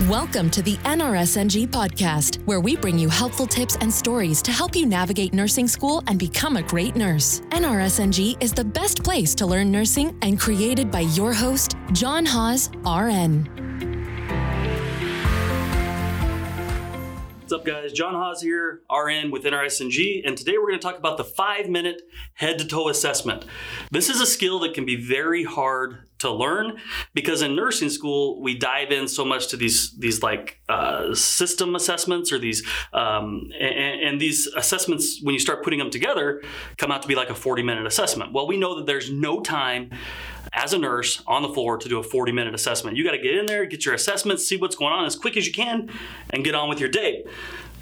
Welcome to the NRSNG podcast, where we bring you helpful tips and stories to help you navigate nursing school and become a great nurse. NRSNG is the best place to learn nursing and created by your host, Jon Haws, RN. Up, guys? Jon Haws here, RN with NRSNG, and today we're going to talk about the five minute head to toe assessment. This is a skill that can be very hard to learn because in nursing school we dive in so much to these these like uh, system assessments or these um, and, and these assessments when you start putting them together come out to be like a 40 minute assessment. Well, we know that there's no time as a nurse on the floor to do a 40 minute assessment. You got to get in there, get your assessments, see what's going on as quick as you can, and get on with your day.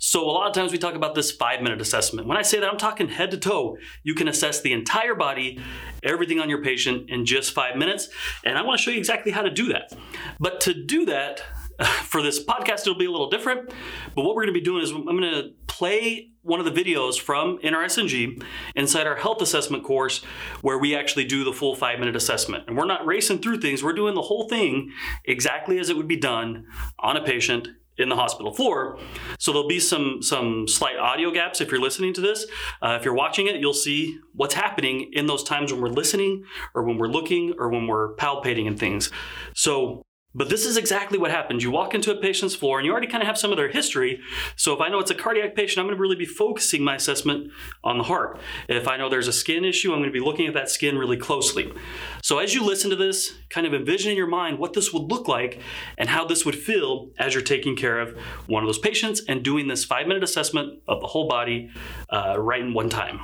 So, a lot of times we talk about this five minute assessment. When I say that, I'm talking head to toe. You can assess the entire body, everything on your patient in just five minutes. And I want to show you exactly how to do that. But to do that, for this podcast, it'll be a little different. But what we're going to be doing is I'm going to play one of the videos from NRSNG inside our health assessment course where we actually do the full five minute assessment. And we're not racing through things, we're doing the whole thing exactly as it would be done on a patient in the hospital floor. So there'll be some some slight audio gaps if you're listening to this. Uh, if you're watching it, you'll see what's happening in those times when we're listening or when we're looking or when we're palpating and things. So but this is exactly what happens. You walk into a patient's floor and you already kind of have some of their history. So if I know it's a cardiac patient, I'm going to really be focusing my assessment on the heart. If I know there's a skin issue, I'm going to be looking at that skin really closely. So as you listen to this, kind of envision in your mind what this would look like and how this would feel as you're taking care of one of those patients and doing this five minute assessment of the whole body uh, right in one time.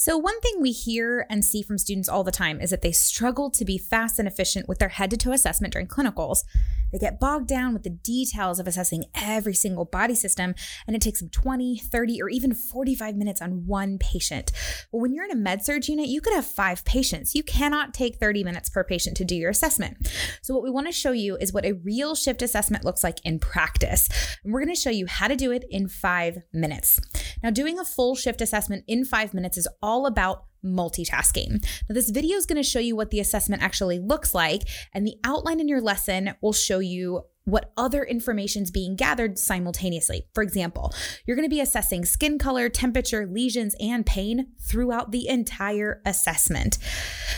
So, one thing we hear and see from students all the time is that they struggle to be fast and efficient with their head to toe assessment during clinicals. They get bogged down with the details of assessing every single body system, and it takes them 20, 30, or even 45 minutes on one patient. Well, when you're in a med surg unit, you could have five patients. You cannot take 30 minutes per patient to do your assessment. So, what we want to show you is what a real shift assessment looks like in practice. And we're going to show you how to do it in five minutes. Now, doing a full shift assessment in five minutes is all about multitasking. Now, this video is going to show you what the assessment actually looks like, and the outline in your lesson will show you what other information is being gathered simultaneously. For example, you're going to be assessing skin color, temperature, lesions, and pain throughout the entire assessment.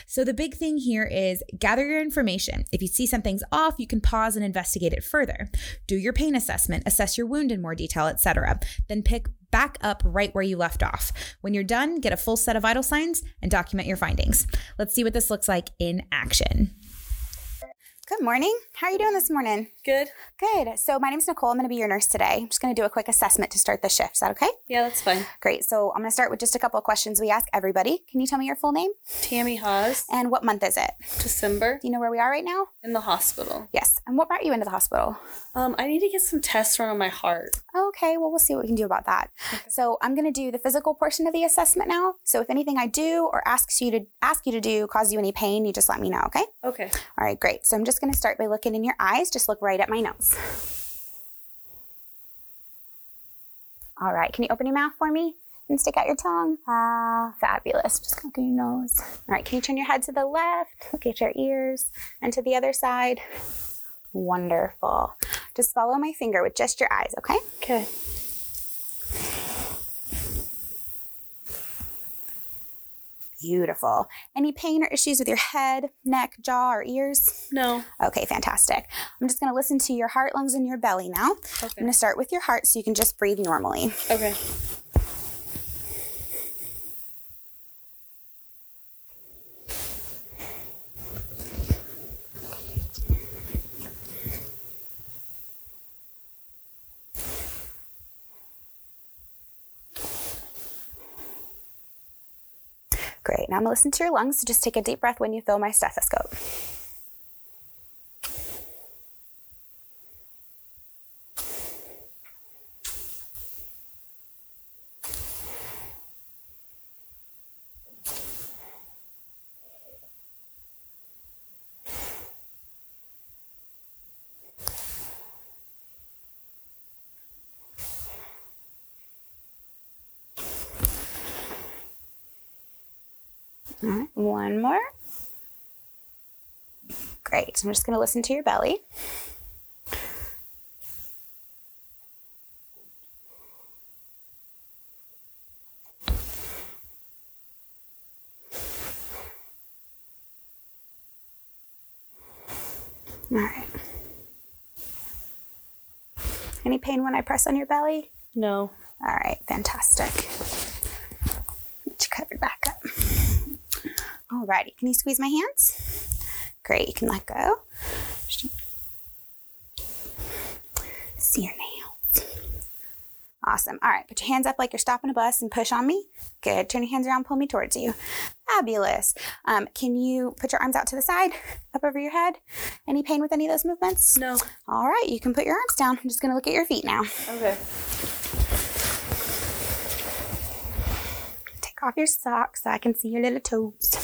So the big thing here is gather your information. If you see something's off, you can pause and investigate it further. Do your pain assessment, assess your wound in more detail, etc. Then pick back up right where you left off. When you're done, get a full set of vital signs and document your findings. Let's see what this looks like in action. Good morning. How are you doing this morning? Good. Good. So my name's Nicole. I'm going to be your nurse today. I'm just going to do a quick assessment to start the shift. Is that okay? Yeah, that's fine. Great. So I'm going to start with just a couple of questions we ask everybody. Can you tell me your full name? Tammy Haas. And what month is it? December. Do you know where we are right now? In the hospital. Yes. And what brought you into the hospital? Um, I need to get some tests run on my heart. Okay. Well, we'll see what we can do about that. Okay. So I'm going to do the physical portion of the assessment now. So if anything I do or asks you to ask you to do causes you any pain, you just let me know. Okay. Okay. All right. Great. So I'm just going to start by looking in your eyes. Just look right at my nose. All right, can you open your mouth for me and stick out your tongue? Ah, fabulous. Just look at your nose. All right, can you turn your head to the left? Look at your ears and to the other side. Wonderful. Just follow my finger with just your eyes, okay? Okay. Beautiful. Any pain or issues with your head, neck, jaw, or ears? No. Okay, fantastic. I'm just going to listen to your heart, lungs, and your belly now. Okay. I'm going to start with your heart so you can just breathe normally. Okay. Great. Now I'm going to listen to your lungs, so just take a deep breath when you feel my stethoscope. All right, one more. Great. I'm just going to listen to your belly. All right. Any pain when I press on your belly? No. All right, fantastic. Alrighty, can you squeeze my hands? Great, you can let go. See your nails. Awesome. All right, put your hands up like you're stopping a bus and push on me. Good. Turn your hands around, pull me towards you. Fabulous. Um, can you put your arms out to the side, up over your head? Any pain with any of those movements? No. All right, you can put your arms down. I'm just going to look at your feet now. Okay. Take off your socks so I can see your little toes.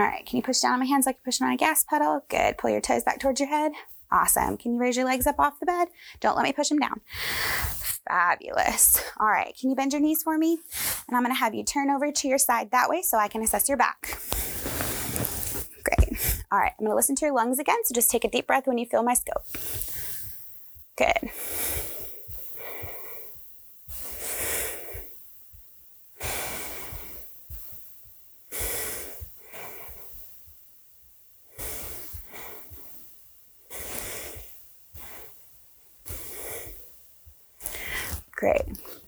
All right, can you push down on my hands like you're pushing on a gas pedal? Good. Pull your toes back towards your head. Awesome. Can you raise your legs up off the bed? Don't let me push them down. Fabulous. All right, can you bend your knees for me? And I'm gonna have you turn over to your side that way so I can assess your back. Great. All right, I'm gonna listen to your lungs again, so just take a deep breath when you feel my scope. Good. Great.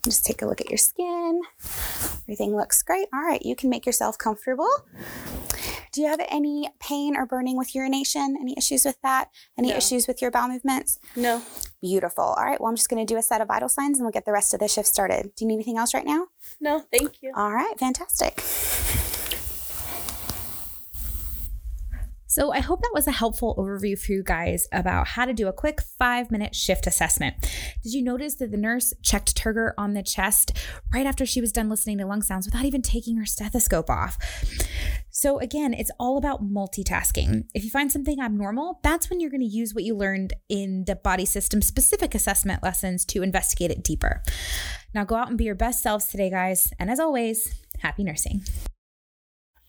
Just take a look at your skin. Everything looks great. All right, you can make yourself comfortable. Do you have any pain or burning with urination? Any issues with that? Any No. issues with your bowel movements? No. Beautiful. All right, well, I'm just going to do a set of vital signs and we'll get the rest of the shift started. Do you need anything else right now? No. Thank you. All right, fantastic. So, I hope that was a helpful overview for you guys about how to do a quick five minute shift assessment. Did you notice that the nurse checked turgor on the chest right after she was done listening to lung sounds without even taking her stethoscope off? So, again, it's all about multitasking. If you find something abnormal, that's when you're going to use what you learned in the body system specific assessment lessons to investigate it deeper. Now, go out and be your best selves today, guys. And as always, happy nursing.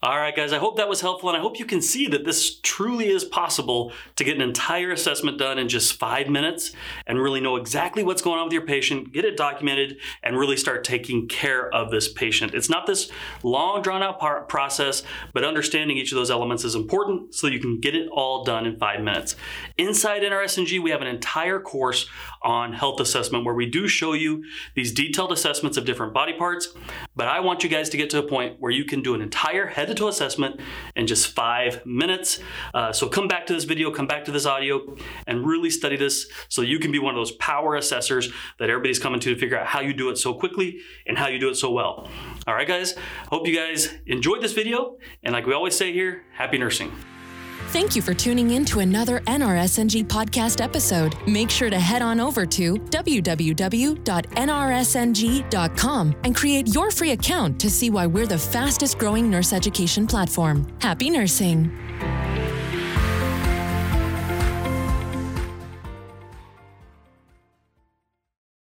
All right, guys, I hope that was helpful, and I hope you can see that this truly is possible to get an entire assessment done in just five minutes and really know exactly what's going on with your patient, get it documented, and really start taking care of this patient. It's not this long, drawn out par- process, but understanding each of those elements is important so that you can get it all done in five minutes. Inside NRSNG, we have an entire course on health assessment where we do show you these detailed assessments of different body parts, but I want you guys to get to a point where you can do an entire head to assessment in just five minutes. Uh, so come back to this video, come back to this audio, and really study this so you can be one of those power assessors that everybody's coming to to figure out how you do it so quickly and how you do it so well. All right, guys, hope you guys enjoyed this video. And like we always say here, happy nursing. Thank you for tuning in to another NRSNG podcast episode. Make sure to head on over to www.nrsng.com and create your free account to see why we're the fastest growing nurse education platform. Happy nursing!